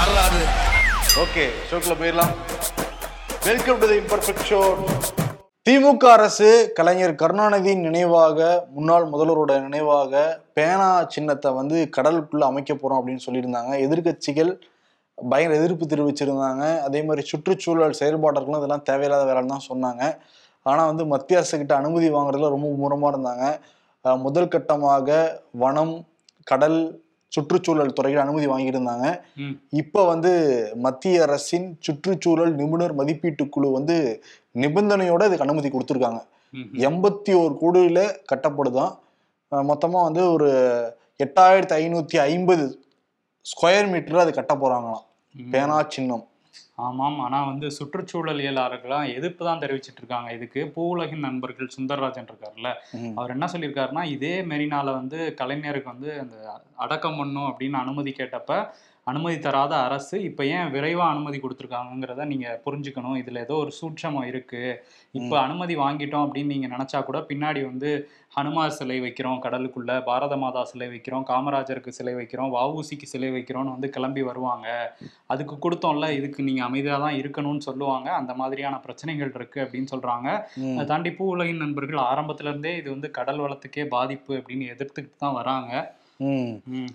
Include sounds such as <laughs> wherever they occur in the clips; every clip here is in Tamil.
வரலாறு ஓகே ஷோக்கில் போயிடலாம். Welcome to the imperfect show DMK அரசு கலைஞர் கருணாநிதியின் நினைவாக முன்னாள் முதல்வரோட நினைவாக பேனா சின்னத்தை வந்து கடலுக்குள்ள அமைக்க போறோம் அப்படின்னு சொல்லியிருந்தாங்க. எதிர்க்கட்சிகள் பயங்கர எதிர்ப்பு தெரிவிச்சிருந்தாங்க. அதே மாதிரி சுற்றுச்சூழல் செயல்பாடுகளும் இதெல்லாம் தேவையில்லாத வேலைன்னு தான் சொன்னாங்க. ஆனால் வந்து மத்திய அரசுக்கிட்ட அனுமதி வாங்குறதுல ரொம்ப மும்முரமா இருந்தாங்க. முதல் கட்டமாக வனம் கடல் சுற்றுச்சூழல் துறையில் அனுமதி வாங்கியிருந்தாங்க. இப்ப வந்து மத்திய அரசின் சுற்றுச்சூழல் நிபுணர் மதிப்பீட்டு குழு வந்து நிபந்தனையோட இதுக்கு அனுமதி கொடுத்துருக்காங்க. எண்பத்தி ஒரு கோடியில கட்டப்படுதான் அஹ் மொத்தமா வந்து ஒரு எட்டாயிரத்தி ஐநூத்தி ஐம்பது ஸ்கொயர் மீட்டர் அது கட்ட போறாங்களாம் ம். பேனா சின்னம் ஆமாம் ஆனா வந்து சுற்றுச்சூழலியலாளர்கள்லாம் எதிர்ப்பு தான் தெரிவிச்சிட்டு இருக்காங்க இதுக்கு பூவுலகின் நண்பர்கள் சுந்தரராஜன் இருக்காருல்ல ம். அவர் என்ன சொல்லியிருக்காருன்னா இதே மெரினால வந்து கலைஞருக்கு வந்து அந்த அடக்கம் பண்ணும் அப்படின்னு அனுமதி கேட்டப்ப அனுமதி தராத அரசு இப்போ ஏன் விரைவா அனுமதி கொடுத்துருக்காங்கிறத நீங்க புரிஞ்சுக்கணும். இதுல ஏதோ ஒரு சூட்சமம் இருக்கு. இப்போ அனுமதி வாங்கிட்டோம் அப்படின்னு நீங்க நினைச்சா கூட பின்னாடி வந்து ஹனுமார் சிலை வைக்கிறோம் கடலுக்குள்ள பாரத மாதா சிலை வைக்கிறோம் காமராஜருக்கு சிலை வைக்கிறோம் வஉசிக்கு சிலை வைக்கிறோம்னு வந்து கிளம்பி வருவாங்க. அதுக்கு கொடுத்தோம்ல இதுக்கு நீங்க அமைதியா தான் இருக்கணும்னு சொல்லுவாங்க. அந்த மாதிரியான பிரச்சனைகள் இருக்கு அப்படின்னு சொல்றாங்க. ம். அதை தாண்டி பூ உலகின் நண்பர்கள் ஆரம்பத்துல இருந்தே இது வந்து கடல் வளத்துக்கே பாதிப்பு அப்படின்னு எதிர்த்துக்கிட்டு தான் வராங்க.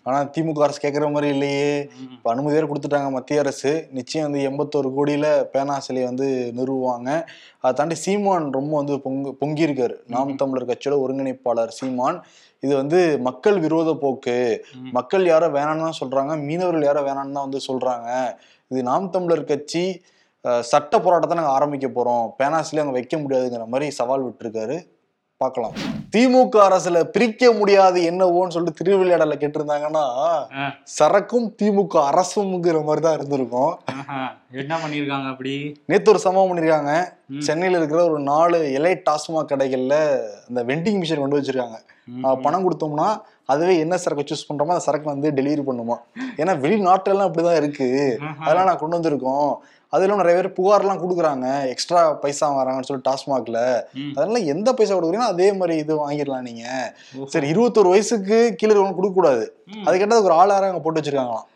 ஆனா திமுக அரசு கேட்குற மாதிரி இல்லையே. இப்போ அனுமதி வேறு கொடுத்துட்டாங்க மத்திய அரசு. நிச்சயம் வந்து எண்பத்தோரு கோடியில பேனா சிலையை வந்து நிறுவுவாங்க. அதை தாண்டி சீமான் ரொம்ப வந்து பொங்கு பொங்கியிருக்காரு. நாம் தமிழர் கட்சியோட ஒருங்கிணைப்பாளர் சீமான். இது வந்து மக்கள் விரோத போக்கு. மக்கள் யாரோ வேணாம்னு தான் சொல்றாங்க. மீனவர்கள் யாரோ வேணாம்னு தான் வந்து சொல்றாங்க. இது நாம் தமிழர் கட்சி சட்ட போராட்டத்தை நாங்கள் ஆரம்பிக்க போறோம். பேனா சிலை அங்கே வைக்க முடியாதுங்கிற மாதிரி சவால் விட்டுருக்காரு. பார்க்கலாம். திமுக அரசுல பிரிக்க முடியாது என்னவோன்னு சொல்லிட்டு திருவிளையாடல கேட்டிருந்தாங்கன்னா சரக்கும் திமுக அரசுங்கிற மாதிரி தான் இருந்திருக்கும். என்ன பண்ணிருக்காங்க அப்படி? நேத்து ஒரு சம்பவம் பண்ணிருக்காங்க. சென்னையில இருக்கிற ஒரு நாலு எலை டாஸ்மாக் கடைகள்ல அந்த வெண்டிங் மிஷின் கொண்டு வச்சிருக்காங்க. பணம் கொடுத்தோம்னா அதுவே என்ன சரக்கு சூஸ் பண்றோமோ அந்த சரக்கு வந்து டெலிவரி பண்ணுமா? ஏன்னா வெளிநாட்டுல அப்படிதான் இருக்கு. அதெல்லாம் நான் கொண்டு வந்திருக்கோம். அதுல நிறைய பேர் புகார்லாம் கொடுக்குறாங்க. எக்ஸ்ட்ரா பைசா வராங்கன்னு சொல்லி டாஸ்மாக்ல. அதனால எந்த பைசா கொடுக்குறீங்கன்னா அதே மாதிரி இது வாங்கிடலாம் நீங்க. சரி இருபத்தொரு வயசுக்கு கீழே இருக்கவங்க கொடுக்க கூடாது ம். அது கேட்டது ஒரு ஆள் யாரும் அங்க போட்டு வச்சிருக்காங்களாம்.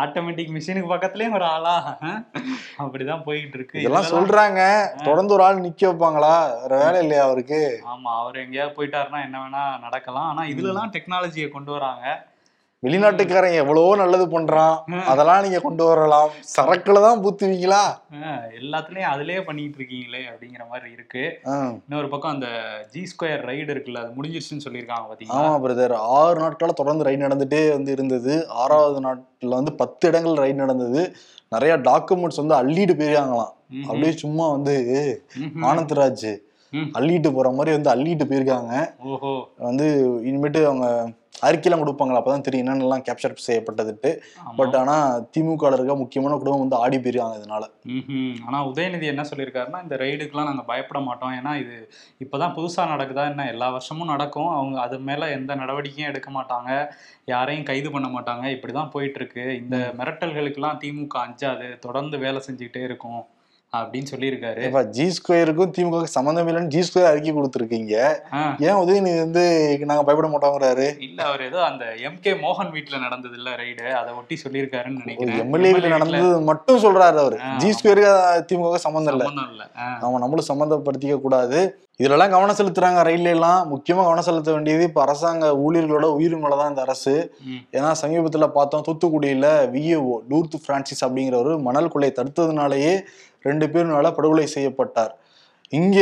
ஆட்டோமேட்டிக் மிஷினுக்கு பக்கத்துலயும் ஒரு ஆளா? அப்படிதான் போயிட்டு இருக்கு இதெல்லாம் இதெல்லாம் சொல்றாங்க. தொடர்ந்து ஒரு ஆள் நிக்க வைப்பாங்களா? வேற வேலை இல்லையா அவருக்கு? ஆமா அவர் எங்கேயாவது போயிட்டாருன்னா என்ன வேணா நடக்கலாம். ஆனா இதுல எல்லாம் டெக்னாலஜியை கொண்டு வராங்க. வெளிநாட்டுக்காரன் எவ்வளவோ நல்லது பண்றான். அதெல்லாம் நீங்க கொண்டு வரலாம். சரக்குல தான் பூத்துவீங்களா? எல்லாத்துலயும் அதுலயே பண்ணிட்டு இருக்கீங்களே அப்படிங்கிற மாதிரி இருக்கு. இன்னொரு பக்கம் அந்த ஜி ஸ்கொயர் ரைடு இருக்குல்ல அது முடிஞ்சிருச்சுன்னு சொல்லியிருக்காங்க பாத்தீங்களா? ஆமா பிரதர். ஆறு நாட்களா தொடர்ந்து ரைடு நடந்துட்டே வந்து இருந்தது. ஆறாவது நாட்டுல வந்து பத்து இடங்கள் ரைடு நடந்தது. நிறைய டாக்குமெண்ட்ஸ் வந்து அள்ளிட்டு போயிருக்காங்களாம். அப்படியே சும்மா வந்து. ஆனந்த்ராஜ். அள்ளிட்டு போற மாதிரி வந்து அள்ளிட்டு போயிருக்காங்க. ஓஹோ. வந்து இனிமேட்டு அவங்க அறிக்கையெல்லாம் கொடுப்பாங்களா? அப்பதான் தெரியும் என்னென்னலாம் கேப்சர் செய்யப்பட்டதுட்டு. பட் ஆனா திமுக இருக்க முக்கியமான குடும்பம் வந்து ஆடி போயிருக்காங்க இதனால. ம்ஹும். ஆனா உதயநிதி என்ன சொல்லியிருக்காருன்னா இந்த ரைடுக்கெல்லாம் நாங்க பயப்பட மாட்டோம். ஏன்னா இது இப்பதான் புதுசா நடக்குதா என்ன? எல்லா வருஷமும் நடக்கும். அவங்க அது மேல எந்த நடவடிக்கையும் எடுக்க மாட்டாங்க. யாரையும் கைது பண்ண மாட்டாங்க. இப்படிதான் போயிட்டு இருக்கு. இந்த மிரட்டல்களுக்கெல்லாம் திமுக அஞ்சாது. தொடர்ந்து வேலை செஞ்சுக்கிட்டே இருக்கும். அப்படின்னு சொல்லியிருக்காரு. இப்ப ஜி ஸ்கொயருக்கும் திமுக சம்மந்தம் இல்லைன்னு ஜி ஸ்கொயர் அறிக்கை கொடுத்துருக்கீங்க. ஏன் உதயநிதி வந்து நாங்க பயப்பட மாட்டோங்கிறாரு? இல்ல அவர் ஏதோ அந்த எம் கே மோகன் வீட்டுல நடந்தது இல்ல ரைடு அதை ஒட்டி சொல்லியிருக்காருன்னு ஒரு நினைக்கிறேன். எம்எல்ஏ வீட்ல நடந்தது மட்டும் சொல்றாரு அவரு. ஜி ஸ்கொயருக்கு திமுக சம்மந்தம் இல்ல. சம்பந்தம் இல்ல ஆ, நம்ம நம்மளும் சம்மந்தப்படுத்திக்க கூடாது. இதுலலாம் கவனம் செலுத்துறாங்க ரயில்ல எல்லாம். முக்கியமா கவனம் செலுத்த வேண்டியது இப்ப அரசாங்க ஊழியர்களோட உயிர் மேல தான் இந்த அரசு. ஏன்னா சமீபத்துல பார்த்தோம் தூத்துக்குடியில விஏஓ லூர்த் பிரான்சிஸ் அப்படிங்கிறவர் மணல் கொள்ளை தடுத்ததுனாலேயே ரெண்டு பேருனால படுகொலை செய்யப்பட்டார். இங்க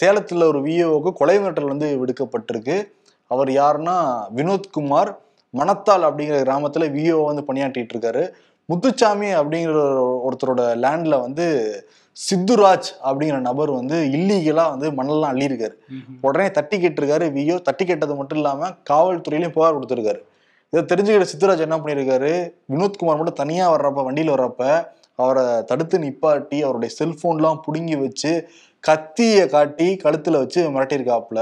சேலத்துல ஒரு விஏஓக்கு கொலை மிரட்டல் வந்து விடுக்கப்பட்டிருக்கு. அவர் யாருன்னா வினோத்குமார் மணத்தால் அப்படிங்கிற கிராமத்துல விஏஓ வந்து பணியாற்றிட்டு இருக்காரு. முத்துச்சாமி அப்படிங்கிற ஒரு- ஒருத்தரோட லேண்ட்ல வந்து சித்துராஜ் அப்படிங்கிற நபர் வந்து இல்லீகலா வந்து மணல்லாம் அள்ளியிருக்காரு. உடனே தட்டி கேட்டிருக்காரு வியோ தட்டி கேட்டது மட்டும் இல்லாம காவல்துறையிலையும் புகார் கொடுத்திருக்காரு. இதை தெரிஞ்சுக்கிட்ட சித்துராஜ் என்ன பண்ணியிருக்காரு? வினோத்குமார் மட்டும் தனியா வர்றப்ப வண்டியில வர்றப்ப அவரை தடுத்து நிப்பாட்டி அவருடைய செல்போன்லாம் புடுங்கி வச்சு கத்திய காட்டி கழுத்துல வச்சு மிரட்டியிருக்காப்புல.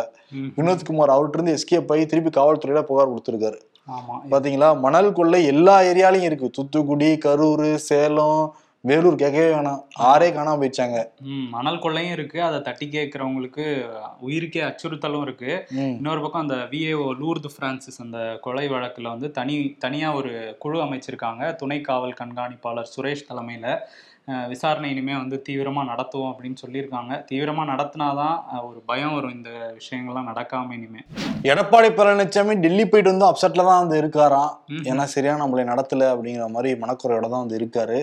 வினோத்குமார் அவர்கிட்ட இருந்து எஸ்கேப் ஆகி திருப்பி காவல்துறையில புகார் கொடுத்திருக்காரு. ஆமா. பாத்தீங்களா? மணல் கொள்ளை எல்லா ஏரியாலையும் இருக்கு. தூத்துக்குடி கரூர் சேலம் வேலூர் கேட்கவே வேணாம். ஆறே காணாம போயிடுச்சாங்க. ம் மணல் கொள்ளையும் இருக்கு. அதை தட்டி கேட்கறவங்களுக்கு உயிருக்கே அச்சுறுத்தலும் இருக்கு. இன்னொரு பக்கம் அந்த விஏஓ லூர்து பிரான்சிஸ் அந்த கொலை வழக்குல வந்து தனி தனியா ஒரு குழு அமைச்சிருக்காங்க. துணை காவல் கண்காணிப்பாளர் சுரேஷ் தலைமையில. விசாரணை இனிமே வந்து தீவிரமா நடத்துவோம் அப்படின்னு சொல்லியிருக்காங்க. தீவிரமா நடத்தினாதான் ஒரு பயம் வரும் இந்த விஷயங்கள்லாம் நடக்காம இனிமே. எடப்பாடி பழனிசாமி டெல்லி போயிட்டு வந்து அப்செட்ல தான் வந்து இருக்காராம். ஏன்னா சரியா நம்மளை நடத்தல அப்படிங்கிற மாதிரி மனக்குறையோட தான் வந்து இருக்காரு.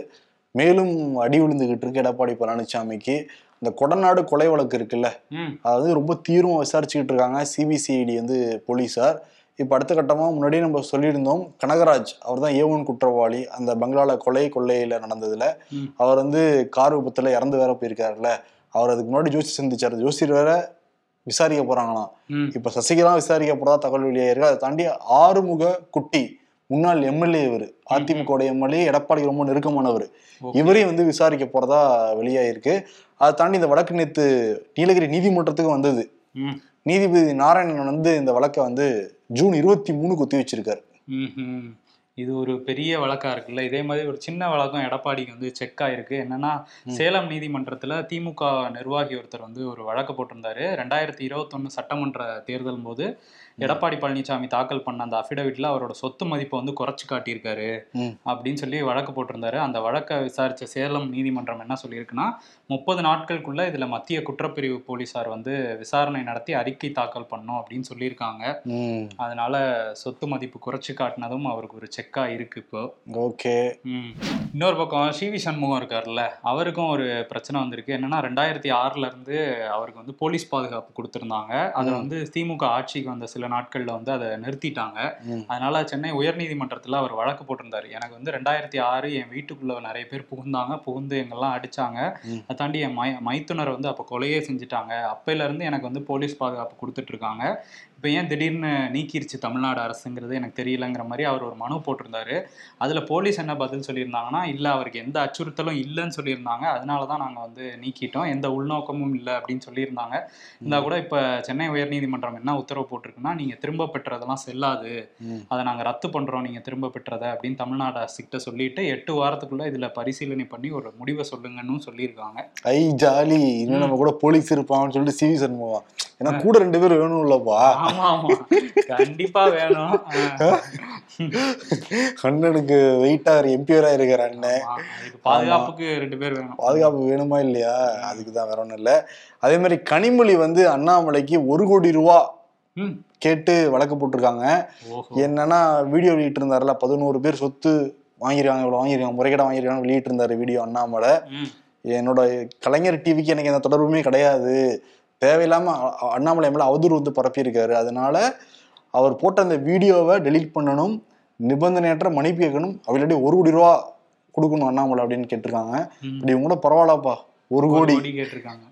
மேலும் அடி விழுந்துகிட்டு இருக்கு எடப்பாடி பழனிசாமிக்கு இந்த கொடநாடு கொலை வழக்கு இருக்குல்ல அதாவது ரொம்ப தீவிரமா விசாரிச்சுக்கிட்டு இருக்காங்க. சிபிசிஐடி வந்து போலீஸார். இப்போ அடுத்த கட்டமாக முன்னாடியே நம்ம சொல்லியிருந்தோம் கனகராஜ் அவர் தான் ஏவன் குற்றவாளி. அந்த பங்களால கொலை கொள்ளையில நடந்ததுல. அவர் வந்து கார் விபத்துல இறந்து வேற போயிருக்காருல்ல. அவர் அதுக்கு முன்னாடி ஜோசி சந்திச்சார். ஜோசியர் வேற விசாரிக்க போறாங்களாம். ம். இப்ப சசிகலா விசாரிக்க போறதா தகவல் வெளியாயிருக்கு. அதை தாண்டி ஆறுமுக குட்டி முன்னாள் எம்எல்ஏ இவர் அதிமுக எம்எல்ஏ எடப்பாடி ரொம்ப நெருக்கமானவர். இவரையும் வந்து விசாரிக்க போறதா வெளியாயிருக்கு. அதை தாண்டி இந்த வழக்கு நேத்து நீலகிரி நீதிமன்றத்துக்கு வந்தது. நீதிபதி நாராயணன் வந்து இந்த வழக்கை வந்து ஜூன் இருபத்தி மூணுக்கு ஒத்தி வச்சிருக்காரு. இது ஒரு பெரிய வழக்கா இருக்குல்ல? இதே மாதிரி ஒரு சின்ன வழக்கம் எடப்பாடிக்கு வந்து செக் ஆயிருக்கு. என்னன்னா சேலம் நீதிமன்றத்துல திமுக நிர்வாகி ஒருத்தர் வந்து ஒரு வழக்கு போட்டிருந்தாரு. ரெண்டாயிரத்தி இருபத்தொன்னு சட்டமன்ற தேர்தல் போது எடப்பாடி பழனிசாமி தாக்கல் பண்ண அந்த அஃபிடவிட்ல அவரோட சொத்து மதிப்பை வந்து குறைச்சு காட்டியிருக்காரு. அப்படின்னு சொல்லி வழக்கு போட்டிருந்தாரு. அந்த வழக்கை விசாரிச்ச சேலம் நீதிமன்றம் என்ன சொல்லியிருக்குன்னா முப்பது நாட்களுக்குள்ள இதுல மத்திய குற்றப்பிரிவு போலீசார் வந்து விசாரணை நடத்தி அறிக்கை தாக்கல் பண்ணோம் அப்படின்னு சொல்லியிருக்காங்க. அதனால சொத்து மதிப்பு குறைச்சு காட்டினதும் அவருக்கு ஒரு செக்கா இருக்கு இப்போ. ஓகே. இன்னொரு பக்கம் சிவி சண்முகம் இருக்கார்ல அவருக்கும் ஒரு பிரச்சனை வந்திருக்கு. என்னன்னா ரெண்டாயிரத்தி ஆறுல இருந்து அவருக்கு வந்து போலீஸ் பாதுகாப்பு கொடுத்திருந்தாங்க. அதை. வந்து திமுக ஆட்சிக்கு வந்த சில நாட்கள்ல வந்து அதை நிறுத்திட்டாங்க. அதனால சென்னை உயர்நீதிமன்றத்துல அவர் வழக்கு போட்டிருந்தாரு. எனக்கு வந்து ரெண்டாயிரத்தி ஆறு என் வீட்டுக்குள்ள நிறைய பேர் புகுந்தாங்க. புகுந்து எங்கெல்லாம் அடிச்சாங்க. அதை தாண்டி என் மை மைத்துனர் வந்து அப்போ கொலையே செஞ்சுட்டாங்க. அப்பையில இருந்து எனக்கு வந்து போலீஸ் பாதுகாப்பு கொடுத்துட்டு இருக்காங்க. இப்போ ஏன் திடீர்னு நீக்கிருச்சு தமிழ்நாடு அரசுங்கிறது எனக்கு தெரியலங்கிற மாதிரி அவர் ஒரு மனு போட்டிருந்தாரு. அதுல போலீஸ் என்ன பதில் சொல்லியிருந்தாங்கன்னா இல்ல அவருக்கு எந்த அச்சுறுத்தலும் இல்லைன்னு சொல்லியிருந்தாங்க. அதனால தான் நாங்க வந்து நீக்கிட்டோம். எந்த உள்நோக்கமும் இல்லை அப்படின்னு சொல்லியிருந்தாங்க. இருந்தா கூட இப்ப சென்னை உயர்நீதிமன்றம் என்ன உத்தரவு போட்டிருக்குன்னா நீங்க திரும்ப பெற்றதெல்லாம் செல்லாது. அதை நாங்க ரத்து பண்றோம் நீங்க திரும்ப பெற்றதை அப்படின்னு தமிழ்நாடு அரசுகிட்ட சொல்லிட்டு எட்டு வாரத்துக்குள்ள இதுல பரிசீலனை பண்ணி ஒரு முடிவை சொல்லுங்கன்னு சொல்லியிருக்காங்க. ஐ ஜாலி இன்னும் நம்ம கூட போலீஸ் இருப்பான்னு சொல்லிட்டு சிவி சண்முகம். ஏன்னா கூட ரெண்டு பேர் வேணும் இல்லப்பா கண்டிப்பா வேணும். அண்ணனுக்கு வெயிட்டா எம்பியரா இருக்கிற அண்ணன் பாதுகாப்புக்கு ரெண்டு பேர் வேணும். பாதுகாப்பு வேணுமா இல்லையா? அதுக்கு தான் வேற ஒண்ணும் இல்ல. அதே மாதிரி கனிமொழி வந்து அண்ணாமலைக்கு ஒரு கோடி ரூபா. கேட்டு வழக்கு போட்டிருக்காங்க. என்னன்னா வீடியோ வெளியிட்டு இருந்தாருல பதினோரு பேர் சொத்து வாங்கிருக்காங்க இவ்வளவு வாங்கிருக்காங்க முறைகேட வாங்கிருக்காங்க வெளியிட்டு இருந்தாரு வீடியோ அண்ணாமலை. என்னோட கலைஞர் டிவிக்கு எனக்கு எந்த தொடர்புமே கிடையாது. தேவையில்லாம அ- அ- அண்ணாமலை மேல அவதூறு வந்து பரப்பியிருக்காரு. அதனால அவர் போட்ட அந்த வீடியோவை டெலீட் பண்ணணும் நிபந்தனையற்ற மன்னிப்பு கேட்கணும் அப்படி இல்லாட்டி ஒரு கோடி ரூபா கொடுக்கணும் அண்ணாமலை அப்படின்னு கேட்டிருக்காங்க. இப்படி இவங்க கூட பரவாயில்லப்பா. ஒரு கோடி. கோடி கேட்டிருக்காங்க.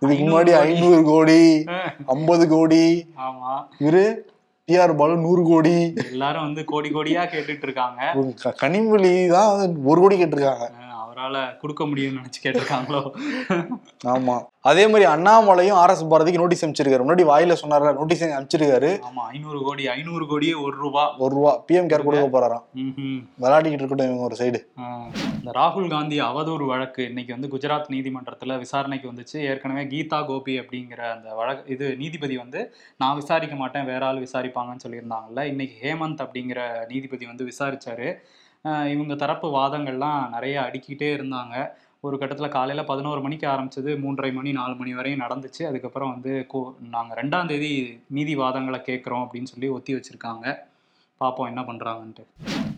இதுக்கு முன்னாடி ஐநூறு கோடி. ஐம்பது கோடி. ஆமா. இவரு டிஆர் பாலு நூறு கோடி. எல்லாரும் வந்து கோடி கோடியா கேட்டுட்டு இருக்காங்க. கனிமொழி தான் ஒரு கோடி கேட்டிருக்காங்க. அவரால கொடுக்க முடியும்னு நினைச்சு கேட்டிருக்காங்களோ? ஆமா. அதே மாதிரி அண்ணாமலையும் ஆர் எஸ் பாரதிக்கு நோட்டீஸ் அனுப்பிச்சிருக்காரு. முன்னாடி வாயில சொன்னார்ல நோட்டீஸ் அனுப்பிச்சிருக்காரு. ஆமா ஐநூறு கோடி ஐநூறு கோடியே ஒரு ரூபா. ஒரு ரூபா. பிஎம் கேர் கொடுக்க போறாராம். விளையாடிக்கிட்டு இருக்கட்டும் இவங்க ஒரு சைடு. இந்த ராகுல் காந்தி அவதூறு வழக்கு இன்னைக்கு வந்து குஜராத் நீதிமன்றத்துல விசாரணைக்கு வந்துச்சு. ஏற்கனவே கீதா கோபி அப்படிங்கிற அந்த வழக்கு இது நீதிபதி வந்து நான் விசாரிக்க மாட்டேன் வேற ஆள் விசாரிப்பாங்கன்னு சொல்லியிருந்தாங்கல்ல. இன்னைக்கு ஹேமந்த் அப்படிங்கிற நீதிபதி வந்து விசாரிச்சாரு. இவங்க தரப்பு வாதங்கள்லாம் நிறைய அடுக்கிட்டே இருந்தாங்க. ஒரு கட்டத்தில் காலையில் பதினோரு மணிக்கு ஆரம்பிச்சது மூன்றரை மணி நாலு மணி வரையும் நடந்துச்சு. அதுக்கப்புறம் வந்து கோ நாங்கள் ரெண்டாம் தேதி நீதி வாதங்களை கேட்குறோம் அப்படின்னு சொல்லி ஒத்தி வச்சிருக்காங்க. பார்ப்போம் என்ன பண்ணுறாங்கன்ட்டு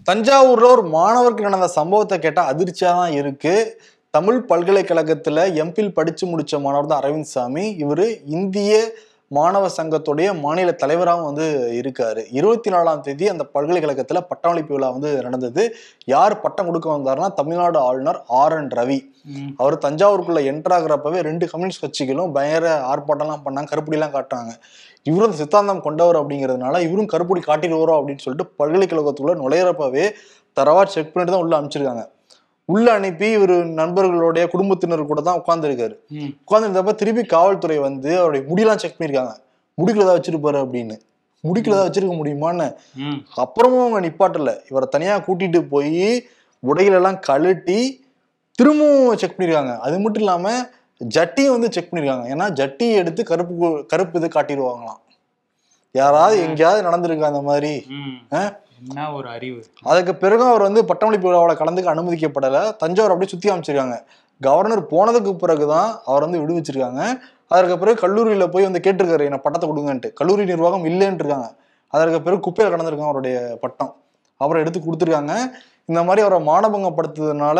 தஞ்சாவூரில் ஒரு மாணவருக்கு நடந்த சம்பவத்தை கேட்டால் அதிர்ச்சியாக தான் இருக்குது தமிழ் பல்கலைக்கழகத்தில் எம்பில் படித்து முடித்த மாணவர் தான் அரவிந்த் சாமி. இவர் இந்திய மாணவ சங்கத்துடைய மாநில தலைவராகவும் வந்து இருக்காரு. இருபத்தி நாலாம் தேதி அந்த பல்கலைக்கழகத்துல பட்டமளிப்பு விழா வந்து நடந்தது. யார் பட்டம் கொடுக்க வந்தாருன்னா தமிழ்நாடு ஆளுநர் ஆர் என் ரவி. அவர் தஞ்சாவூருக்குள்ள என்டர் ஆகுறப்பவே ரெண்டு கம்யூனிஸ்ட் கட்சிகளும் பயங்கர ஆர்ப்பாட்டம்லாம் பண்ணாங்க கருப்படிலாம் காட்டுறாங்க. இவரும் அந்த சித்தாந்தம் கொண்டவர் அப்படிங்கிறதுனால இவரும் கருப்படி காட்டிடுவாரோ அப்படின்னு சொல்லிட்டு பல்கலைக்கழகத்துக்குள்ள நுழையிறப்பவே தரவா செக் பண்ணிட்டு தான் உள்ள அனுப்பிச்சிருக்காங்க. உள்ள அனுப்பி இவர் நண்பர்களுடைய குடும்பத்தினர் கூட தான் உட்கார்ந்துருக்காரு. ம். உட்கார்ந்துருந்தப்ப திருப்பி காவல்துறை வந்து அவருடைய முடியெல்லாம் செக் பண்ணியிருக்காங்க. முடிக்குள்ள ஏதாவது வச்சிருப்பாரு? அப்படின்னு. முடிக்குள்ள ஏதாவது வச்சிருக்க முடியுமான்னு. அப்புறமும் அவங்க நிப்பாட்டல. இவரை தனியா கூட்டிட்டு போய் உடைகளெல்லாம் கழட்டி திரும்பவும் செக் பண்ணிருக்காங்க அது மட்டும் இல்லாம ஜட்டியும் வந்து செக் பண்ணிருக்காங்க ஏன்னா ஜட்டி எடுத்து கருப்பு கருப்பு இது காட்டிடுவாங்களாம். யாராவது எங்கேயாவது நடந்திருக்கா அந்த மாதிரி? ம். ஆ? என்ன ஒரு அறிவு? அதுக்கு பிறகும் அவர் வந்து பட்டமளிப்பு விழாவில் கலந்துக்க அனுமதிக்கப்படலை. தஞ்சாவூர் அப்படியே சுற்றி அமைச்சிருக்காங்க கவர்னர் போனதுக்கு பிறகுதான் அவர் வந்து விடுவிச்சிருக்காங்க. அதற்கு பிறகு கல்லூரியில் போய் வந்து கேட்டிருக்காரு என்ன பட்டத்தை கொடுங்கன்ட்டு. கல்லூரி நிர்வாகம் இல்லைன்ட்டு இருக்காங்க அதற்கு பிறகு குப்பையில் கடந்திருக்காங்க அவருடைய பட்டம். அவரை எடுத்து கொடுத்துருக்காங்க. இந்த மாதிரி அவரை மானபங்கப்படுத்துறதுனால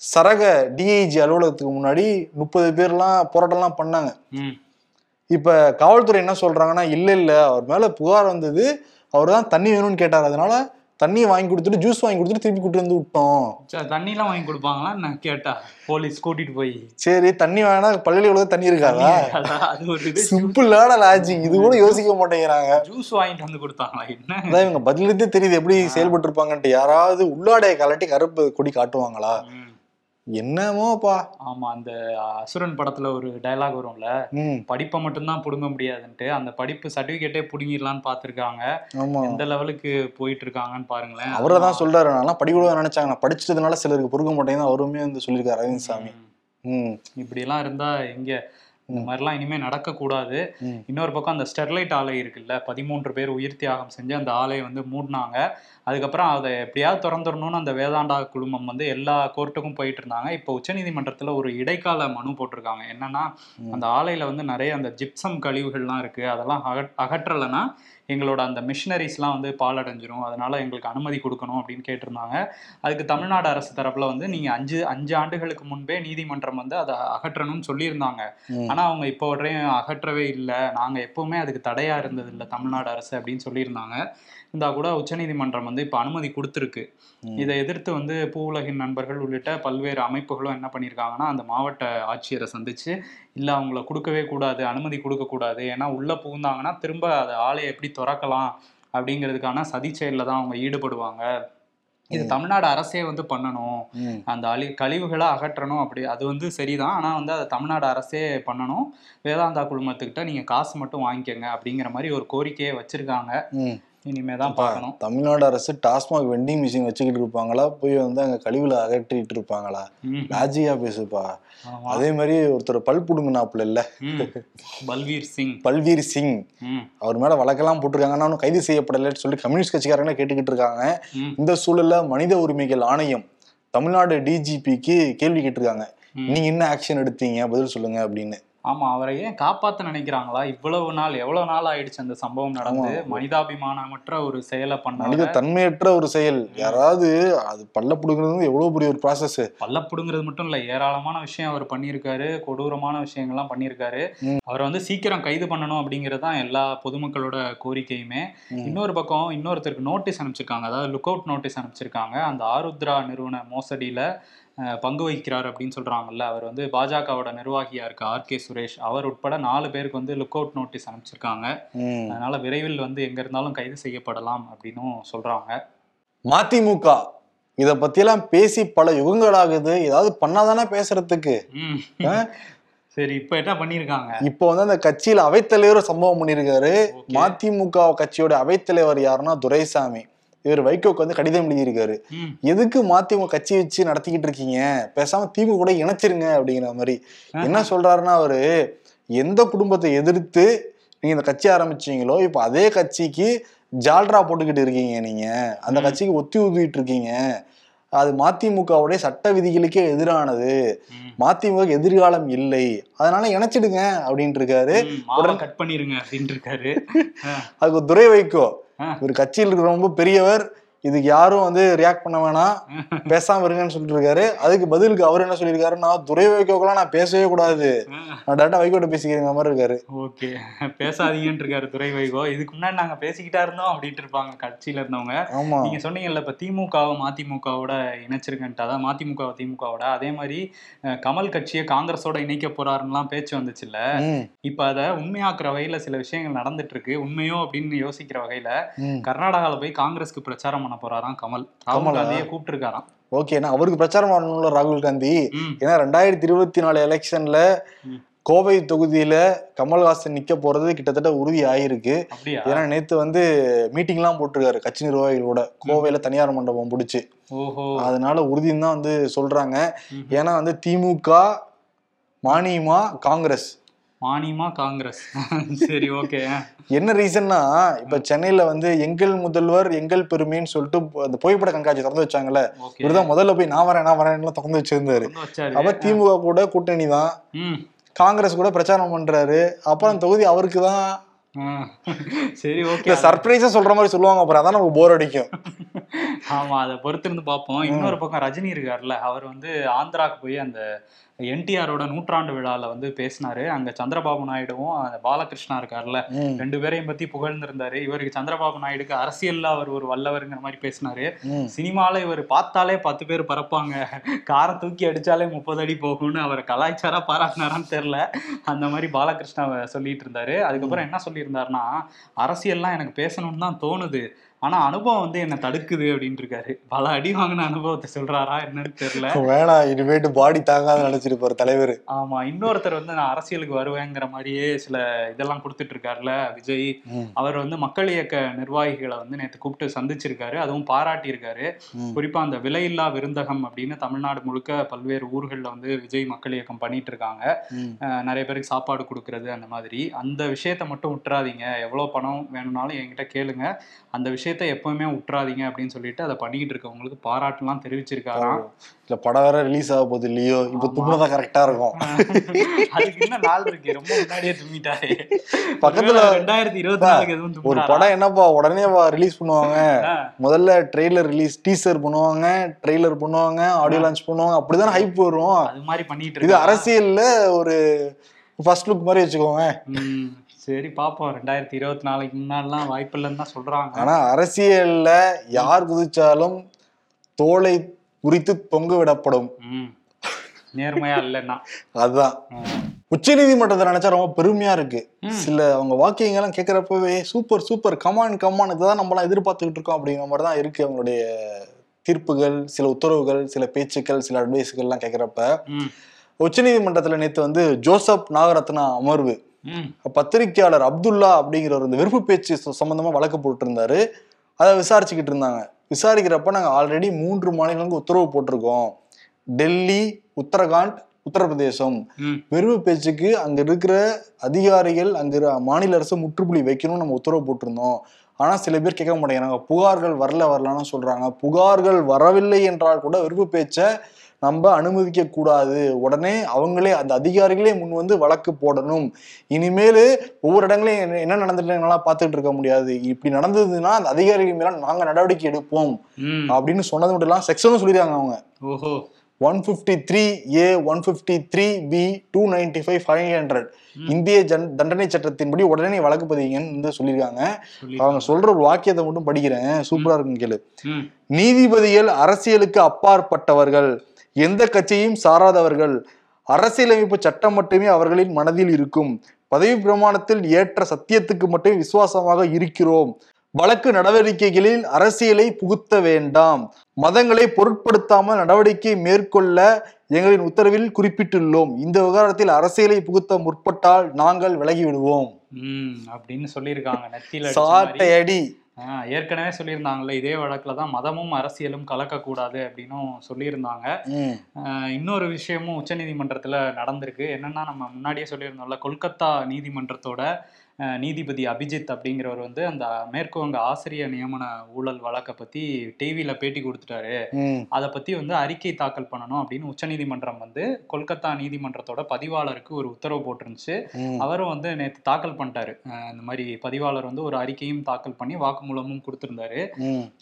சரக டிஐஜி அலுவலகத்துக்கு முன்னாடி முப்பது பேர்லாம் போராட்டம்லாம் பண்ணாங்க. இப்ப காவல்துறை என்ன சொல்றாங்கன்னா இல்ல இல்ல அவர் மேல புகார் வந்தது அவர் தான் தண்ணி வேணும்னு கேட்டார். அதனால தண்ணியை வாங்கி கொடுத்துட்டு ஜூஸ் வாங்கி கொடுத்துட்டு திருப்பி கூட்டு வந்து விட்டோம். ச- தண்ணிலாம் வாங்கி கொடுப்பாங்களா? நான் கேட்டா போலீஸ் கூட்டிட்டு போய். சரி தண்ணி வேணா பள்ளியில் தண்ணி இருக்காதா? அது ஒரு இது. சிம்பிளான லாஜிக் இது கூட யோசிக்க மாட்டேங்கிறாங்க. ஜூஸ் வாங்கிட்டு வந்து கொடுத்தாங்களா? என்ன? அதான் இவங்க பதிலிருந்தே தெரியுது. எப்படி செயல்பட்டு இருப்பாங்கன்ட்டு யாராவது உள்ளாடைய கலட்டி கருப்பு கொடி காட்டுவாங்களா. என்னமோப்பா? ஆமா அந்த அசுரன் படத்துல ஒரு டயலாக் வரும்ல? படிப்பை மட்டும்தான் புடுங்க முடியாதுன்ட்டு அந்த படிப்பு சர்டிபிகேட்டே புடுங்கிடலான்னு பார்த்திருக்காங்க ஆமா. எந்த லெவலுக்கு போயிட்டு இருக்காங்கன்னு பாருங்களேன். அவரை தான் சொல்றாரு. நான்லாம் படிக்கூட நினைச்சாங்க நான் படிச்சதுனால சிலருக்கு பொறுக்க மாட்டேங்குது அவருமே வந்து சொல்லியிருக்காரு அரவிந்த் சாமி. இப்படி எல்லாம் இருந்தா எங்க இந்த மாதிரிலாம் இனிமே நடக்கக்கூடாது. இன்னொரு பக்கம் அந்த ஸ்டெர்லைட் ஆலை இருக்குல்ல பதிமூன்று பேர் உயிர் தியாகம் செஞ்சு அந்த ஆலையை வந்து மூடினாங்க. அதுக்கப்புறம் அதை எப்படியாவது திறந்துடணும்னு அந்த வேதாண்டா குழுமம் வந்து எல்லா கோர்ட்டுக்கும் போயிட்டு இருந்தாங்க இப்போ உச்சநீதிமன்றத்தில் ஒரு இடைக்கால மனு போட்டிருக்காங்க. என்னன்னா அந்த ஆலையில வந்து நிறைய அந்த ஜிப்சம் கழிவுகள்லாம் இருக்கு. அதெல்லாம் அகற் அகற்றலைன்னா எங்களோட அந்த மிஷினரிஸ்லாம் வந்து பாலடைஞ்சிரும். அதனால எங்களுக்கு அனுமதி கொடுக்கணும் அப்படின்னு கேட்டிருந்தாங்க. அதுக்கு தமிழ்நாடு அரசு தரப்புல வந்து நீங்க அஞ்சு அஞ்சு ஆண்டுகளுக்கு முன்பே நீதிமன்றம் வந்து அதை அகற்றணும்னு சொல்லியிருந்தாங்க. ஆனா அவங்க இப்போ வரையும் அகற்றவே இல்லை. நாங்க எப்பவுமே அதுக்கு தடையா இருந்தது இல்லை தமிழ்நாடு அரசு அப்படின்னு சொல்லியிருந்தாங்க. இருந்தா கூட உச்சநீதிமன்றம் வந்து இப்போ அனுமதி கொடுத்துருக்கு. இதை எதிர்த்து வந்து பூவுலகின் நண்பர்கள் உள்ளிட்ட பல்வேறு அமைப்புகளும் என்ன பண்ணியிருக்காங்கன்னா அந்த மாவட்ட ஆட்சியரை சந்திச்சு இல்ல அவங்கள கொடுக்கவே கூடாது அனுமதி கொடுக்க கூடாது. ஏன்னா உள்ள புகுந்தாங்கன்னா திரும்ப அதை ஆலையை எப்படி திறக்கலாம்? அப்படிங்கிறதுக்கான சதி செயல்ல தான் அவங்க ஈடுபடுவாங்க. இது தமிழ்நாடு அரசே வந்து பண்ணணும். அந்த அழி கழிவுகளை அகற்றணும். அப்படி அது வந்து சரிதான். ஆனால் வந்து அதை தமிழ்நாடு அரசே பண்ணணும். வேதாந்தா குழுமத்துக்கிட்ட நீங்கள் காசு மட்டும் வாங்கிக்கோங்க அப்படிங்கிற மாதிரி ஒரு கோரிக்கையை வச்சிருக்காங்க. இனிமே தான் பார்க்கணும் தமிழ்நாடு அரசு டாஸ்மாக் வெண்டிங் மிஷின் வச்சுக்கிட்டு இருப்பாங்களா போய் வந்து அங்க கழிவுல அகற்றிட்டு இருப்பாங்களா. லாஜிக்கா பேசுப்பா. அதே மாதிரி ஒருத்தர் பல் புடுங்கினாப்புல இல்ல. பல்வீர் சிங் பல்வீர் சிங். அவர் மேல வழக்கெல்லாம் போட்டிருக்காங்க அவனும் கைது செய்யப்படலைன்னு சொல்லி கம்யூனிஸ்ட் கட்சிக்காரங்க கேட்டுக்கிட்டு இருக்காங்க. இந்த சூழல்ல மனித உரிமைகள் ஆணையம் தமிழ்நாடு டிஜிபிக்கு கேள்வி கேட்டிருக்காங்க. நீங்க என்ன ஆக்ஷன் எடுத்தீங்க பதில் சொல்லுங்க அப்படின்னு ஆமா அவரை ஏன் காப்பாத்த நினைக்கிறாங்களா? இவ்வளவு நாள் எவ்வளவு நாள் ஆயிடுச்சு அந்த சம்பவம் நடந்து? மனிதாபிமானமற்ற ஒரு செயலை மனித பண்ணாங்க தன்மையற்ற ஒரு செயல். யாராவது அது பல்ல புடுங்கிறது எவ்வளவு பெரிய ஒரு ப்ராசஸ் பல்ல புடுங்கிறது மட்டும் இல்ல ஏராளமான விஷயம் அவர் பண்ணியிருக்காரு கொடூரமான விஷயங்கள்லாம் பண்ணியிருக்காரு. அவரை வந்து சீக்கிரம் கைது பண்ணணும் அப்படிங்கிறது தான் எல்லா பொதுமக்களோட கோரிக்கையுமே. இன்னொரு பக்கம் இன்னொருத்தருக்கு நோட்டீஸ் அனுப்பிச்சிருக்காங்க. அதாவது லுக் அவுட் நோட்டீஸ் அனுப்பிச்சிருக்காங்க. அந்த ஆருத்ரா நிறுவன மோசடியில பங்கு வகிக்கிறார் அப்படின்னு சொல்றாங்கல்ல. அவர் வந்து பாஜகவோட நிர்வாகியா இருக்கு ஆர். கே. சுரேஷ். அவர் உட்பட நாலு பேருக்கு வந்து லுக் அவுட் நோட்டீஸ் அனுப்பிச்சிருக்காங்க. அதனால விரைவில் வந்து எங்க இருந்தாலும் கைது செய்யப்படலாம் அப்படின்னும் சொல்றாங்க. மதிமுக. இத பத்தியெல்லாம் பேசி பல யுகங்களாகுது ஏதாவது பண்ணாதானே பேசுறதுக்கு? சரி இப்ப என்ன பண்ணிருக்காங்க? இப்போ வந்து அந்த கட்சியில அவைத்தலைவர் சம்பவம் பண்ணியிருக்காரு Okay. மதிமுக கட்சியோட அவைத்தலைவர் யாருன்னா துரைசாமி. இவர் வைகோக்கு வந்து கடிதம் எழுதியிருக்காரு. எதுக்கு மதிமுக கட்சி வச்சு நடத்திக்கிட்டு இருக்கீங்க? பேசாம திமுக கூட இணைச்சிருங்க அப்படிங்கிற மாதிரி. என்ன சொல்றாருன்னா அவரு எந்த குடும்பத்தை எதிர்த்து நீங்க இந்த கட்சி ஆரம்பிச்சீங்களோ இப்ப அதே கட்சிக்கு ஜால்ரா போட்டுக்கிட்டு இருக்கீங்க நீங்க. அந்த. கட்சிக்கு ஒத்தி ஊதிட்டு இருக்கீங்க. அது மதிமுகவுடைய சட்ட விதிகளுக்கே எதிரானது. மதிமுக எதிர்காலம் இல்லை. அதனால இணைச்சிடுங்க அப்படின்ட்டு இருக்காரு. கட் பண்ணிருங்க இருக்காரு. <laughs> அதுக்கு துரை வைக்கோ ஒரு கட்சியில் இருக்கிற ரொம்ப பெரியவர் இதுக்கு யாரும் வந்து ரியாக்ட் பண்ண வேணாம். <laughs> பேசாம இருங்கன்னு சொல்லிட்டு இருக்காரு. அதுக்கு பதிலுக்கு அவர் என்ன சொல்லியிருக்காரு? நான் துரை வைக்கோக்கெல்லாம் நான் பேசவே கூடாது. நான் டேரக்டா வைகோட்ட பேசிக்கிறேங்க மாதிரி இருக்காரு. ஓகே. பேசாதீங்கன்னு இருக்காரு துரை வைகோ. இதுக்கு முன்னாடி நாங்க பேசிக்கிட்டா இருந்தோம் அப்படின்ட்டு இருப்பாங்க கட்சியில இருந்தவங்க. ஆமா. நீங்க சொன்னீங்கல்ல இப்ப திமுகவை மதிமுகவோட இணைச்சிருக்கன்ட்டு அதான் மதிமுக திமுகவோட. அதே மாதிரி கமல் கட்சியை காங்கிரஸோட இணைக்க போறாருன்னுலாம் பேச்சு வந்துச்சுல்ல ம், இப்ப அதை உண்மையாக்குற வகையில சில விஷயங்கள் நடந்துட்டு இருக்கு. உண்மையோ அப்படின்னு யோசிக்கிற வகையில ம். கர்நாடகால போய் காங்கிரஸ்க்கு பிரச்சாரம் பண்ண போறாராம் கமல். ராகுல்? காந்தியை கூப்பிட்டு இருக்காராம் ஓகே நான் அவருக்கு பிரச்சாரம் பண்ணணும்ல ராகுல் காந்தி. ஏன்னா ரெண்டாயிரத்தி இருபத்தி நாலு எலெக்ஷன்ல. கோவை தொகுதியில கமல்ஹாசன் நிக்க போறது கிட்டத்தட்ட உறுதி ஆயிருக்கு ஏன்னா நேத்து வந்து மீட்டிங்லாம் போட்டிருக்காரு கட்சி நிர்வாகிகளோட கோவையில தனியார் மண்டபம் பிடிச்சி. அதனால உறுதின்னு தான் வந்து சொல்றாங்க. ஏன்னா வந்து திமுக மானியமா காங்கிரஸ். மானியமா காங்கிரஸ். <laughs> சரி ஓகே. என்ன ரீசன்னா இப்ப சென்னையில வந்து எங்கள் முதல்வர் எங்கள் பெருமைன்னு சொல்லிட்டு அந்த புகைப்பட கண்காட்சி திறந்து வச்சாங்கல்ல இவர்தான் முதல்ல போய் நான் வரேன் நான் வரேன்லாம் திறந்து வச்சிருந்தாரு. வச்சாரு. அப்ப திமுக கூட கூட்டணி தான். காங்கிரஸ் கூட பிரச்சாரம் பண்றாரு. அப்புறம் தொகுதி அவருக்கு தான். சரி ஓகே. சர்ப்ரைஸா சொல்ற மாதிரி சொல்லுவாங்க அப்புறம் அதான் நமக்கு போர் அடிக்கும். <laughs> ஆமா அதை பொறுத்திருந்து பார்ப்போம். இன்னொரு பக்கம் ரஜினி இருக்கார்ல அவர் வந்து ஆந்திராக்கு போய் அந்த என்டிஆரோட நூற்றாண்டு விழால வந்து பேசினாரு. அங்க சந்திரபாபு நாயுடுவும் பாலகிருஷ்ணா இருக்கார்ல ரெண்டு பேரையும் பத்தி புகழ்ந்திருந்தாரு. இவருக்கு சந்திரபாபு நாயுடுக்கு அரசியல்ல அவர் ஒரு வல்லவருங்கிற மாதிரி பேசினாரு. சினிமால இவர் பார்த்தாலே பத்து பேர் பறப்பாங்க. காரை தூக்கி அடிச்சாலே முப்பது அடி போகும்னு அவர் கலாய்ச்சாரா பாராட்டினாரான்னு தெரியல. அந்த மாதிரி பாலகிருஷ்ணா சொல்லிட்டு இருந்தாரு. அதுக்கப்புறம் என்ன சொல்லியிருந்தாருன்னா அரசியல்லாம் எனக்கு பேசணும்னு தான் தோணுது. ஆனா அனுபவம் வந்து என்ன தடுக்குது அப்படின்னு இருக்காரு பல அடி வாங்கின அனுபவத்தை சொல்றாரா என்னன்னு தெரியல. வேணாம் இனிமேட்டு பாடி தாங்காத நினைச்சிருப்பாரு தலைவர். ஆமா இன்னொருத்தர் வந்து நான் அரசியலுக்கு வருவேங்கிற மாதிரியே சில இதெல்லாம் கொடுத்துட்டு இருக்காருல்ல விஜய் அவர் வந்து மக்கள் இயக்க நிர்வாகிகளை வந்து நேற்று கூப்பிட்டு சந்திச்சிருக்காரு. அதுவும் பாராட்டியிருக்காரு. ம். குறிப்பா அந்த விலையில்லா விருந்தகம் அப்படின்னு தமிழ்நாடு முழுக்க பல்வேறு ஊர்களில் வந்து விஜய் மக்கள் இயக்கம் பண்ணிட்டு இருக்காங்க நிறைய பேருக்கு சாப்பாடு கொடுக்கறது அந்த மாதிரி. அந்த விஷயத்த மட்டும் விட்டுறாதீங்க எவ்வளோ பணம் வேணும்னாலும் என்கிட்ட கேளுங்க. அந்த விஷயத்த எப்பவுமே விட்டுறாதீங்க அப்படின்னு சொல்லிட்டு அதை பண்ணிக்கிட்டு இருக்கவங்களுக்கு பாராட்டுலாம் தெரிவிச்சிருக்காராம். இல்ல படம் வேற ரிலீஸ் ஆக போகுது இல்லையோ இப்ப ஆமா. துப்புனதான் கரெக்டா இருக்கும். <laughs> அதுக்கு இன்னும் நாள் இருக்கு? ரொம்ப முன்னாடியே தும்மிட்டாரு பக்கத்துல- ரெண்டாயிரத்தி இருபத்தி நாலுக்கு எதுவும் ஒரு? படம் என்னப்பா உடனே ரிலீஸ் பண்ணுவாங்க. முதல்ல ட்ரெய்லர் ரிலீஸ் டீசர் பண்ணுவாங்க ட்ரெய்லர் பண்ணுவாங்க ஆடியோ லான்ச் பண்ணுவாங்க அப்படிதான் ஹைப் வரும். அது மாதிரி பண்ணிட்டு இது? அரசியல்ல ஒரு ஃபர்ஸ்ட் லுக் மாதிரி வச்சுக்கோங்க. சரி பாப்போம். ரெண்டாயிரத்தி இருபத்தி நாலுக்கு முன்னாடிலாம் வாய்ப்பு இல்லைன்னு தான் சொல்றாங்க. ஆனா அரசியல்ல யார் குதிச்சாலும் தோலை குறித்து தொங்க விடப்படும். நேர்மையா இல்லைன்னா. அதுதான். உச்ச நீதிமன்றத்தை நினைச்சா ரொம்ப பெருமையா இருக்கு. சில அவங்க வாக்கியங்கள்லாம் கேட்கறப்பவே super super come on come on இதுதான் நம்மளாம் எதிர்பார்த்துக்கிட்டு இருக்கோம் அப்படிங்கிற மாதிரி தான் இருக்கு அவங்களுடைய தீர்ப்புகள் சில உத்தரவுகள் சில பேச்சுக்கள் சில அட்வைஸ்கள்லாம் கேட்கறப்ப உச்சநீதிமன்றத்துல நேத்து வந்து ஜோசப் நாகரத்னா அமர்வு. ம், பத்திரிக்கையாளர் அப்துல்லா அப்படிங்கிறவர் இந்த வெறுப்பு பேச்சு சம்பந்தமா வழக்கு போட்டிருந்தாரு. அதை விசாரிச்சுக்கிட்டு இருந்தாங்க. விசாரிக்கிறப்ப நாங்க ஆல்ரெடி மூன்று மாநிலங்களுக்கு உத்தரவு போட்டிருக்கோம். டெல்லி உத்தரகாண்ட் உத்தரப்பிரதேசம். வெறுப்பு பேச்சுக்கு அங்க இருக்கிற அதிகாரிகள் அங்க மாநில அரசு முற்றுப்புள்ளி வைக்கணும்னு நம்ம உத்தரவு போட்டிருந்தோம். ஆனா சில பேர் கேட்க மாட்டேங்கிறாங்க. புகார்கள் வரல வரலன்னு சொல்றாங்க. புகார்கள் வரவில்லை என்றால் கூட வெறுப்பு பேச்சை நம்ம அனுமதிக்க கூடாது உடனே அவங்களே அந்த அதிகாரிகளே முன் வந்து வழக்கு போடணும். இனிமேல் ஒவ்வொரு இடங்களையும் என்ன- நடந்துட்டு பார்த்துட்டு இருக்க முடியாது. இப்படி நடந்ததுன்னா அந்த அதிகாரிகள் மேல நாங்க நடவடிக்கை எடுப்போம். அப்படின்னு சொன்னது மட்டும் இல்லாம செக்ஷனும் சொல்லிடுறாங்க அவங்க. ஓஹோ. One fifty three A one fifty three B two ninety five five hundred இந்திய ஜன் தண்டனை சட்டத்தின்படி உடனே வழக்கு பதிங்கன்னு சொல்லியிருக்காங்க சொல்லி அவங்க சொல்ற ஒரு வாக்கியத்தை மட்டும் படிக்கிறேன். சூப்பரா இருக்கும் கேளு. நீதிபதிகள் அரசியலுக்கு அப்பாற்பட்டவர்கள். எந்த கட்சியையும் சாராதவர்கள் அரசியலமைப்பு சட்டம் மட்டுமே அவர்களின் மனதில் இருக்கும். பதவி பிரமாணத்தில் ஏற்ற சத்தியத்துக்கு மட்டுமே விசுவாசமாக இருக்கிறோம். வழக்கு நடவடிக்கைகளில் அரசியலை புகுத்த வேண்டாம். மதங்களை பொருட்படுத்தாமல் நடவடிக்கை மேற்கொள்ள எங்களின் உத்தரவில் குறிப்பிட்டுள்ளோம். இந்த விவகாரத்தில் அரசியலை புகுத்த முற்பட்டால் நாங்கள் விலகி விடுவோம். அப்படின்னு சொல்லியிருக்காங்க. நெத்தியில ஏற்கனவே சொல்லியிருந்தாங்கல்ல இதே வழக்குல தான் மதமும் அரசியலும் கலக்கக்கூடாது அப்படின்னும் சொல்லியிருந்தாங்க. இன்னொரு விஷயமும் உச்சநீதிமன்றத்துல நடந்திருக்கு. என்னன்னா நம்ம முன்னாடியே சொல்லியிருந்தோம்ல கொல்கத்தா நீதிமன்றத்தோட நீதிபதி அபிஜித் அப்படிங்கிறவர் வந்து அந்த மேற்கு வங்க ஆசிரியர் நியமன ஊழல் வழக்கை பத்தி டிவியில பேட்டி கொடுத்துட்டாரு. அதை பத்தி வந்து அறிக்கை தாக்கல் பண்ணணும் அப்படின்னு உச்சநீதிமன்றம் வந்து கொல்கத்தா நீதிமன்றத்தோட பதிவாளருக்கு ஒரு உத்தரவு போட்டிருந்துச்சு. அவரும் வந்து நேற்று தாக்கல் பண்ணிட்டாரு. இந்த மாதிரி பதிவாளர் வந்து ஒரு அறிக்கையும் தாக்கல் பண்ணி வாக்குமூலமும் கொடுத்திருந்தாரு.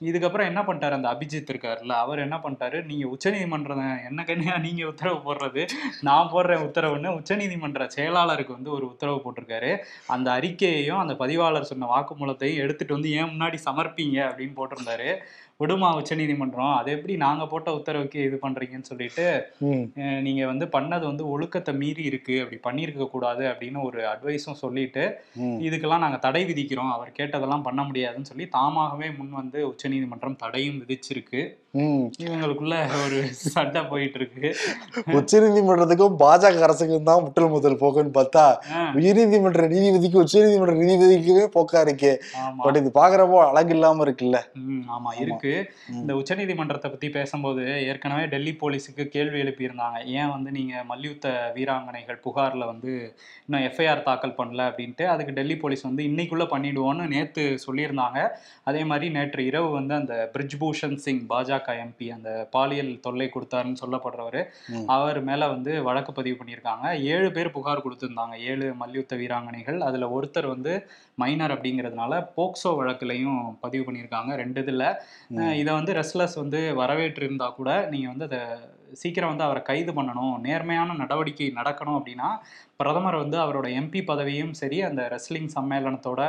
இதுக்கப்புறம் என்ன பண்ணிட்டாரு அந்த அபிஜித் இருக்காருல்ல அவர் என்ன பண்ணிட்டாரு நீங்க உச்சநீதிமன்றம் என்ன கண்ணியா நீங்க உத்தரவு போடுறது? நான் போடுறேன் உத்தரவுன்னு உச்சநீதிமன்ற செயலாளருக்கு வந்து ஒரு உத்தரவு போட்டிருக்காரு. அந்த அறிக்கையையும் அந்த பதிவாளர் சொன்ன வாக்குமூலத்தையும் எடுத்துட்டு வந்து ஏன் முன்னாடி சமர்ப்பீங்க அப்படின்னு போட்டிருந்தாரு. விடுமா உச்சநீதிமன்றம் அது எப்படி நாங்க போட்ட உத்தரவுக்கு இது பண்றீங்கன்னு சொல்லிட்டு நீங்க வந்து பண்ணது வந்து ஒழுக்கத்தை மீறி இருக்கு அப்படி பண்ணியிருக்க கூடாது அப்படின்னு ஒரு அட்வைஸும் சொல்லிட்டு இதுக்கெல்லாம் நாங்க தடை விதிக்கிறோம். அவர் கேட்டதெல்லாம் பண்ண முடியாதுன்னு சொல்லி தாமாகவே முன் வந்து உச்சநீதிமன்றம் தடையும் விதிச்சிருக்கு. இவங்களுக்குள்ள ஒரு சண்டை போயிட்டு இருக்கு உச்சநீதிமன்றத்துக்கும் பாஜக அரசுக்கும் தான் முட்டல் முதல் போக்குன்னு பார்த்தா உயர்நீதிமன்ற நீதிபதிக்கு உச்சநீதிமன்ற நீதிபதிக்குமே போக்கா இருக்கே. பட் இது பாக்குறப்போ அழகு இல்லாம இருக்குல்ல. ஆமா. இருக்கு. ம். இந்த உச்சநீதிமன்றத்தை பத்தி பேசும்போது ஏற்கனவே டெல்லி போலீஸுக்கு கேள்வி எழுப்பியிருந்தாங்க. ஏன் வந்து நீங்க மல்யுத்த வீராங்கனைகள் புகார்ல வந்து இன்னும் எஃப்ஐஆர் தாக்கல் பண்ணல அப்படின்ட்டு அதுக்கு டெல்லி போலீஸ் வந்து இன்னைக்குள்ள பண்ணிடுவோம்னு நேத்து சொல்லியிருந்தாங்க. அதே மாதிரி நேற்று இரவு வந்து அந்த பிரிஜ்பூஷன் சிங் பாஜக எம்பி அந்த பாலியல் தொல்லை கொடுத்தாருன்னு சொல்லப்படுறவர். அவர் மேல வந்து வழக்கு பதிவு பண்ணியிருக்காங்க. ஏழு பேர் புகார் கொடுத்திருந்தாங்க. ஏழு மல்யுத்த வீராங்கனைகள். அதுல ஒருத்தர் வந்து மைனர் அப்படிங்கிறதுனால போக்சோ வழக்குலையும் பதிவு பண்ணியிருக்காங்க. ரெண்டு இதில். இதை வந்து ரெஸ்லர்ஸ் வந்து வரவேற்று இருந்தா கூட நீங்க வந்து அதை சீக்கிரம் வந்து அவரை கைது பண்ணணும் நேர்மையான நடவடிக்கை நடக்கணும் அப்படின்னா பிரதமர் வந்து அவரோட எம்பி பதவியும் சரி அந்த ரெஸ்லிங் சம்மேளனத்தோட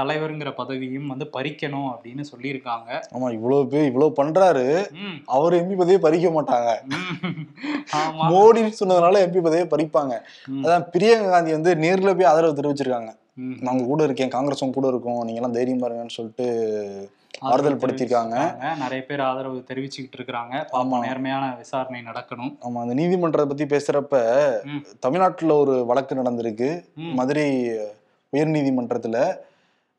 தலைவருங்கிற பதவியும் வந்து பறிக்கணும் அப்படின்னு சொல்லியிருக்காங்க. ஆமா இவ்வளவு பேர் இவ்வளவு பண்றாரு. அவர் எம்பி பதவியை பறிக்க மாட்டாங்க. மோடின்னு சொன்னதுனால எம்பி பதவியை பறிப்பாங்க. அதான் பிரியங்கா காந்தி வந்து நேர்ல போய் ஆதரவு தெரிவிச்சிருக்காங்க. உங்க கூட இருக்கேன் காங்கிரஸும் கூட இருக்கும் நீங்க எல்லாம் தைரியம் பாருங்கன்னு சொல்லிட்டு ஆறுதல். தெரிவிச்சிருக்காங்க. நிறைய பேர் ஆதரவு தெரிவிச்சுக்கிட்டு இருக்கிறாங்க பாப்போம் ஆமா. நேர்மையான விசாரணை நடக்கணும் ஆமா அந்த நீதிமன்றத்தை பத்தி பேசுறப்ப. தமிழ்நாட்டுல ஒரு வழக்கு நடந்திருக்கு மதுரை உயர்நீதிமன்றத்துல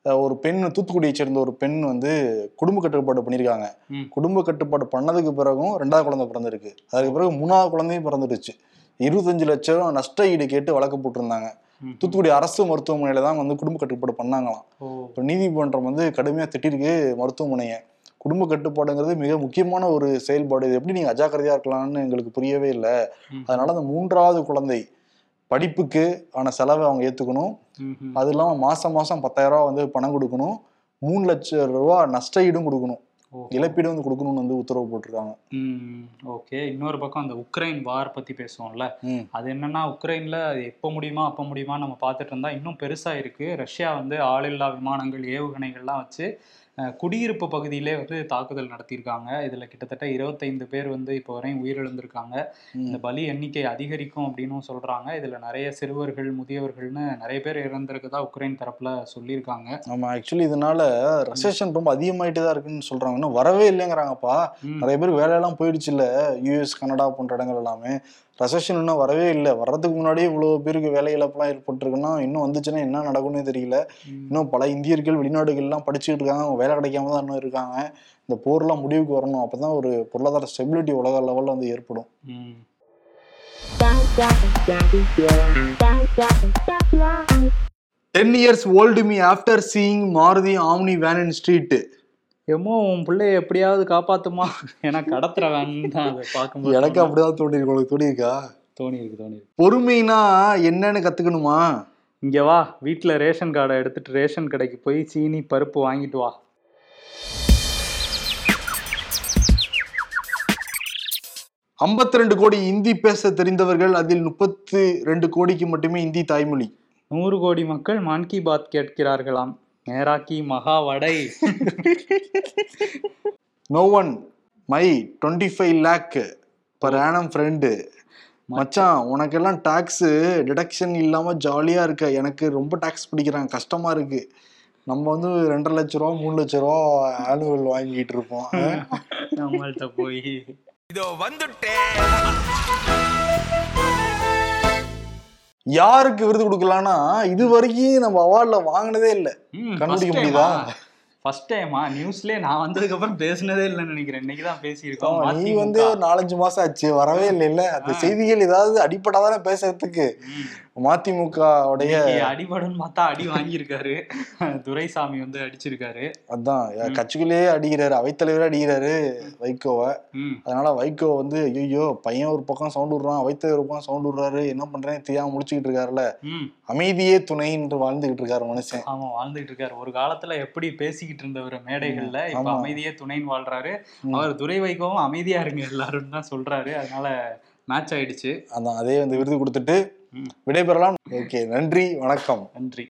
அஹ், ஒரு பெண் தூத்துக்குடியை சேர்ந்த ஒரு பெண் வந்து குடும்ப கட்டுப்பாடு பண்ணியிருக்காங்க ம். குடும்ப கட்டுப்பாடு பண்ணதுக்கு பிறகும் ரெண்டாவது குழந்தை பிறந்திருக்கு அதுக்கு பிறகு மூணாவது குழந்தையும் பிறந்துடுச்சு இருபத்தஞ்சு லட்சம் நஷ்ட ஈடு கேட்டு வழக்கு போட்டிருந்தாங்க. தூத்துக்குடி அரசு மருத்துவமனையில தான் வந்து குடும்ப கட்டுப்பாடு பண்ணாங்களாம். இப்போ நீதிமன்றம் வந்து கடுமையா திட்டிருக்கு மருத்துவமனையை. குடும்ப கட்டுப்பாடுங்கிறது மிக முக்கியமான ஒரு செயல்பாடு. இது எப்படி நீங்க அஜாக்கிரதையா இருக்கலாம்னு எங்களுக்கு புரியவே இல்லை. அதனால அந்த மூன்றாவது குழந்தை படிப்புக்கு ஆன செலவை அவங்க ஏத்துக்கணும். ம், ம். அது இல்லாம மாசம் மாசம் பத்தாயிரம் ரூபாய் வந்து பணம் கொடுக்கணும். மூணு லட்சம் ரூபா நஷ்ட ஈடும் கொடுக்கணும். இழப்பீடு வந்து கொடுக்கணும்னு வந்து உத்தரவு போட்டிருக்காங்க. ஓகே. இன்னொரு பக்கம் அந்த உக்ரைன் வார் பத்தி பேசுவோம்ல. அது என்னன்னா உக்ரைன்ல அது எப்போ முடியுமா அப்போ முடியுமா நம்ம பார்த்துட்டு இருந்தா இன்னும் பெருசா இருக்கு. ரஷ்யா வந்து ஆளில்லா விமானங்கள் ஏவுகணைகள்லாம் வச்சு குடியிருப்பு பகுதியிலே வந்து தாக்குதல் நடத்தியிருக்காங்க. இதுல கிட்டத்தட்ட இருபத்தைந்து பேர் வந்து இப்போ வரையும் உயிரிழந்திருக்காங்க. இந்த பலி எண்ணிக்கை அதிகரிக்கும் அப்படின்னும் சொல்றாங்க. இதுல நிறைய சிறுவர்கள் முதியவர்கள்னு நிறைய பேர் இறந்திருக்கதா உக்ரைன் தரப்புல சொல்லியிருக்காங்க. ஆமா ஆக்சுவலி இதனால ரெசெஷன் ரொம்ப அதிகமாயிட்டு தான் இருக்குன்னு சொல்றாங்க. இன்னும் வரவே இல்லைங்கிறாங்கப்பா. நிறைய பேர் வேலையெல்லாம் போயிடுச்சு இல்ல யூஎஸ் கனடா போன்ற இடங்கள் எல்லாமே. ரெசெஷன் இன்னும் வரவே இல்லை. வர்றதுக்கு முன்னாடியே இவ்வளவு பேருக்கு வேலை இழப்புலாம் ஏற்பட்டிருக்குன்னா இன்னும் வந்துச்சுன்னா என்ன நடக்கும்னே தெரியல. இன்னும் பல இந்தியர்கள் வெளிநாடுகள்லாம் படிச்சுக்கிட்டு இருக்காங்க. அவங்க வேலை கிடைக்காம தான் இன்னும் இருக்காங்க. இந்த போர்லாம் முடிவுக்கு வரணும். அப்பதான் ஒரு பொருளாதார ஸ்டெபிலிட்டி உலக லெவல்ல வந்து ஏற்படும். Ten years old me after seeing Maruti Omni van in street எம்மோ உன் பிள்ளைய எப்படியாவது காப்பாத்துமா? ஏன்னா கடத்துற வேன் தான் அதை பார்க்கும்போது எனக்கு அப்படிதான் தோணிருக்கு உங்களுக்கு தோணியிருக்கா தோணி இருக்கு? தோணி இருக்கு பொறுமைனா என்னன்னு கத்துக்கணுமா? இங்க வா வீட்ல ரேஷன் கார்டை எடுத்துட்டு ரேஷன் கடைக்கு போய் சீனி பருப்பு வாங்கிட்டு வா. ஐம்பத்தி ரெண்டு கோடி இந்தி பேச தெரிந்தவர்கள் அதில் முப்பத்து ரெண்டு கோடிக்கு மட்டுமே இந்தி தாய்மொழி. நூறு கோடி மக்கள் மான் கி பாத் கேட்கிறார்களாம். நேராக்கி மகா வடை. No one my twenty five lakh per annum friend மச்சான் உனக்கெல்லாம் டாக்ஸ் டிடக்ஷன் இல்லாம ஜாலியா இருக்க. எனக்கு ரொம்ப டாக்ஸ் பிடிக்கிறாங்க கஷ்டமா இருக்கு. நம்ம வந்து ரெண்டரை லட்ச ரூபா மூணு லட்ச ரூபா ஆனுவல் வாங்கிட்டு இருப்போம். நம்மள்ட்ட போய். இதோ வந்துட்டேன். யாருக்கு விருது கொடுக்கலாம்னா இது வரைக்கும் நம்ம அவார்ட்ல வாங்கினதே இல்லை. கண்டுபிடிக்க முடியுதா? ஃபர்ஸ்ட் டைமா நியூஸ்லயே நான் வந்ததுக்கு அப்புறம் பேசினதே இல்லைன்னு நினைக்கிறேன். இன்னைக்கு தான் பேசியிருக்கோம். நீ. வந்து ஒரு நாலஞ்சு மாசம் ஆச்சு வரவே இல்லை இல்ல அந்த. செய்திகள் ஏதாவது அடிப்படாதானே பேசுறதுக்கு. ம். மதிமுக உடைய இன்னைக்கு அடிபடுன்னு பார்த்தா அடி வாங்கியிருக்காரு. துரைசாமி வந்து அடிச்சிருக்காரு. அதான். கட்சிக்குள்ளேயே அடிக்கிறாரு. அவைத்தலைவரே அடிக்கிறாரு வைகோவை. அதனால வைகோ வந்து ஐயோ பையன் ஒரு பக்கம் சவுண்ட் விடுறான் வைத்தலைவர் ஒரு பக்கம் சவுண்ட் விடுறாரு. என்ன பண்றேன்னு தெரியாம முடிச்சுக்கிட்டு இருக்காருல்ல. அமைதியே துணை என்று வாழ்ந்துகிட்டு இருக்காரு மனுஷன். ஆமா வாழ்ந்துகிட்டு இருக்காரு. ஒரு காலத்துல எப்படி பேசிக்கிட்டு இருந்தவர் மேடைகள்ல இப்ப. அமைதியே துணைன்னு வாழ்றாரு. அவர் துரை வைக்கவும் அமைதியா இருங்க எல்லாரும் தான் சொல்றாரு. அதனால மேட்ச் ஆயிடுச்சு. அதான் அதே வந்து விருது கொடுத்துட்டு. விடைபெறலாம். ஓகே நன்றி வணக்கம். நன்றி.